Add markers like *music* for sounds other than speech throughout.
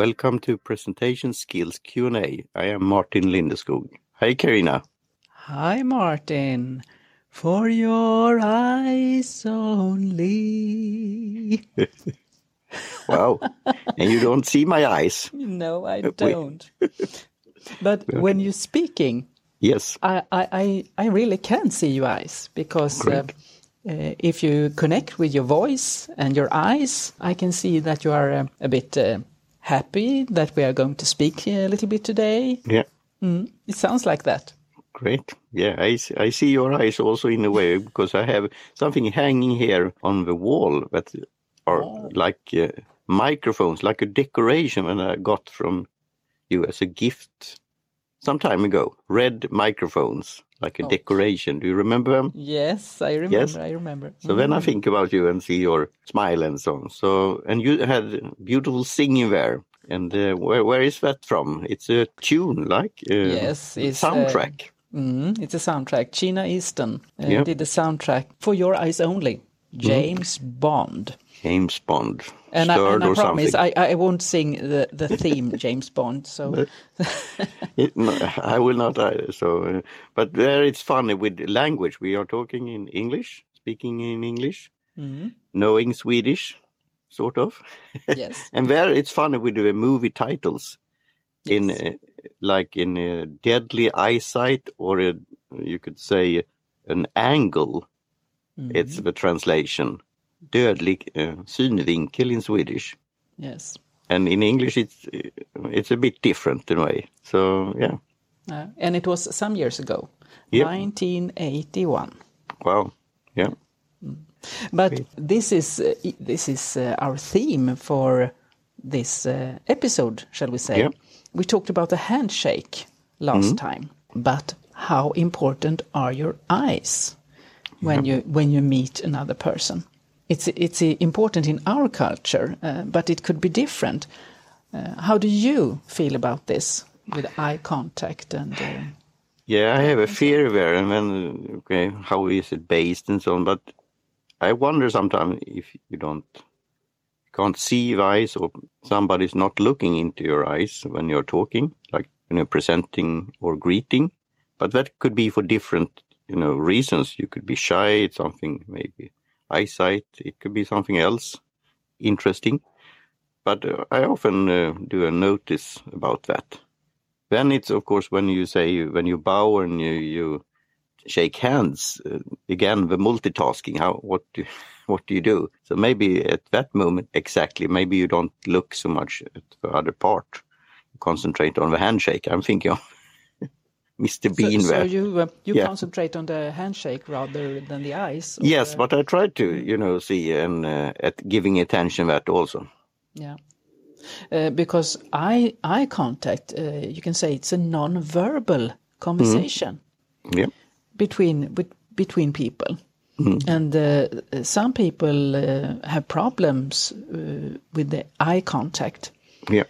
Welcome to Presentation Skills Q&A. I am Martin Lindeskog. Hi Karina. Hi Martin. For your eyes only. *laughs* wow. and you don't see my eyes. No, I don't. but when you're speaking, yes, I, I, I really can see your eyes because uh, uh, if you connect with your voice and your eyes, I can see that you are uh, a bit uh, happy that we are going to speak a little bit today. Yeah. Mm, it sounds like that. Great. Yeah, I, I see your eyes also in a way because I have something hanging here on the wall that are oh. like uh, microphones, like a decoration that I got from you as a gift some time ago. Red microphones, like a oh. decoration. Do you remember them? Yes, I remember. Yes? I remember. So mm. then I think about you and see your smile and so on. So, and you had beautiful singing there. And uh, where where is that from? It's a tune, like uh, yes, it's uh, soundtrack. Mm, it's a soundtrack. Sheena Easton uh, yep. did the soundtrack for Your Eyes Only. James. Bond. James Bond. And I, and I promise I, I won't sing the, the theme *laughs* James Bond. So *laughs* it, no, I will not either. So, uh, but there it's funny with language. We are talking in English, speaking in English, mm-hmm. knowing Swedish, sort of. Yes. *laughs* and there it's funny with the movie titles. Yes. In uh, like in a deadly eyesight, or a, you could say an angle. Mm-hmm. It's the translation. Dödlig uh, synvinkel in Swedish. Yes. And in English, it's it's a bit different in a way. So yeah. Uh, and it was some years ago, yep. 1981. Wow. Yeah. Mm. But Great. this is uh, this is uh, our theme for this uh, episode, shall we say? Yeah we talked about the handshake last mm. time, but how important are your eyes when you when you meet another person? It's it's important in our culture, uh, but it could be different. Uh, how do you feel about this with eye contact and? Uh, yeah, I have a fear there, and then okay, how is it based and so on. But I wonder sometimes if you don't can't see your eyes or somebody's not looking into your eyes when you're talking, like when you're presenting or greeting. But that could be for different, you know, reasons. You could be shy, it's something maybe eyesight, it could be something else interesting. But uh, I often uh, do a notice about that. Then it's of course when you say when you bow and you, you shake hands uh, again the multitasking how what do *laughs* what do you do so maybe at that moment exactly maybe you don't look so much at the other part you concentrate on the handshake i'm thinking of Mr. Bean so. So you uh, you yeah. concentrate on the handshake rather than the eyes. Or... Yes, but I try to you know see and uh, at giving attention that also. Yeah, uh, because eye eye contact, uh, you can say it's a non-verbal conversation. Mm. Yeah between between people. Mm. And uh, some people uh, have problems uh, with the eye contact. Yeah.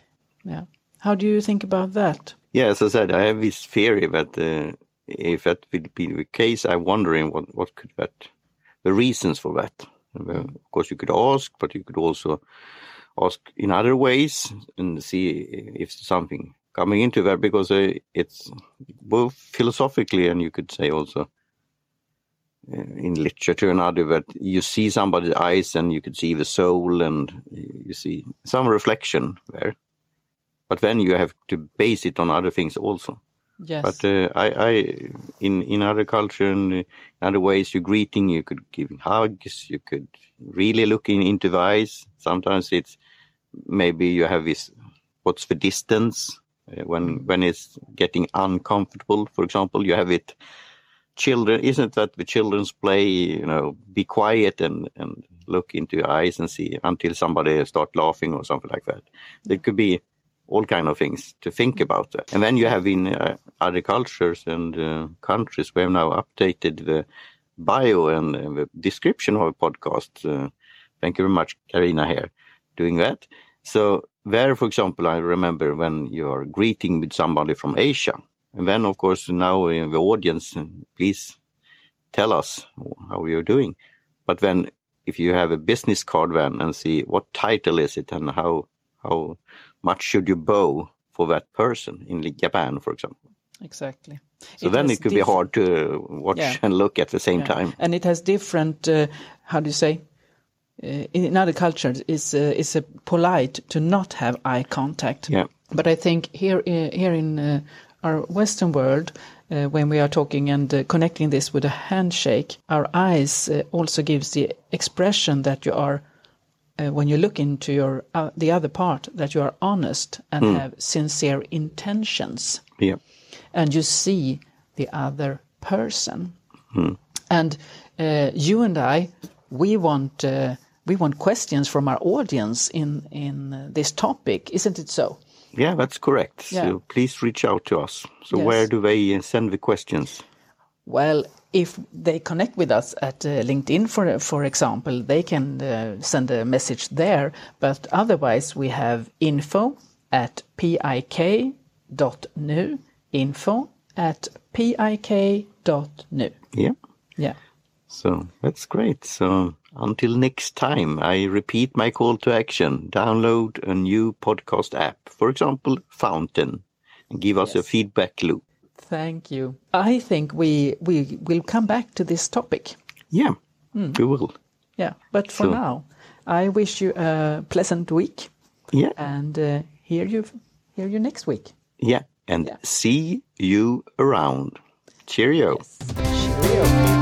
Yeah. How do you think about that? Yeah, as I said, I have this theory that uh, if that would be the case, I'm wondering what what could that the reasons for that. Uh, of course, you could ask, but you could also ask in other ways and see if something coming into that because uh, it's both philosophically and you could say also uh, in literature and other that you see somebody's eyes and you could see the soul and you see some reflection there. But then you have to base it on other things also. Yes. But uh, I, I, in in other culture and in other ways, you greeting, you could give hugs, you could really looking into the eyes. Sometimes it's maybe you have this, what's the distance? Uh, when when it's getting uncomfortable. For example, you have it children. Isn't that the children's play? You know, be quiet and and look into your eyes and see until somebody start laughing or something like that. There could be all kind of things to think about that. And then you have in uh, other cultures and uh, countries we have now updated the bio and uh, the description of a podcast. Uh, thank you very much, Karina here doing that. So there, for example, I remember when you are greeting with somebody from Asia, and then, of course, now in the audience, please tell us how you're doing. But then, if you have a business card then and see what title is it and how how much should you bow for that person in Japan, for example. Exactly. So it then it could be hard to watch yeah. and look at the same yeah. time. And it has different, uh, how do you say? Uh, in other cultures, it's uh, it's uh, polite to not have eye contact. Yeah. But I think here uh, here in uh, our Western world, when we are talking and connecting this with a handshake, our eyes also gives the expression that you are uh, when you look into your uh, the other part that you are honest and mm. have sincere intentions yeah and you see the other person mm. and uh, you and i we want uh, we want questions from our audience in in uh, this topic isn't it so yeah that's correct yeah. so please reach out to us so yes. where do they send the questions well if they connect with us at uh, LinkedIn, for for example, they can uh, send a message there. But otherwise, we have info at pik.nu, info at pik.nu. Yeah. Yeah. So that's great. So until next time, I repeat my call to action. Download a new podcast app, for example, Fountain, and give us yes. a feedback loop. Thank you. I think we we will come back to this topic. Yeah, mm. we will. Yeah, but for so. now, I wish you a pleasant week. Yeah, and uh, hear you hear you next week. Yeah, and yeah. see you around. Cheerio. Yes. Cheerio.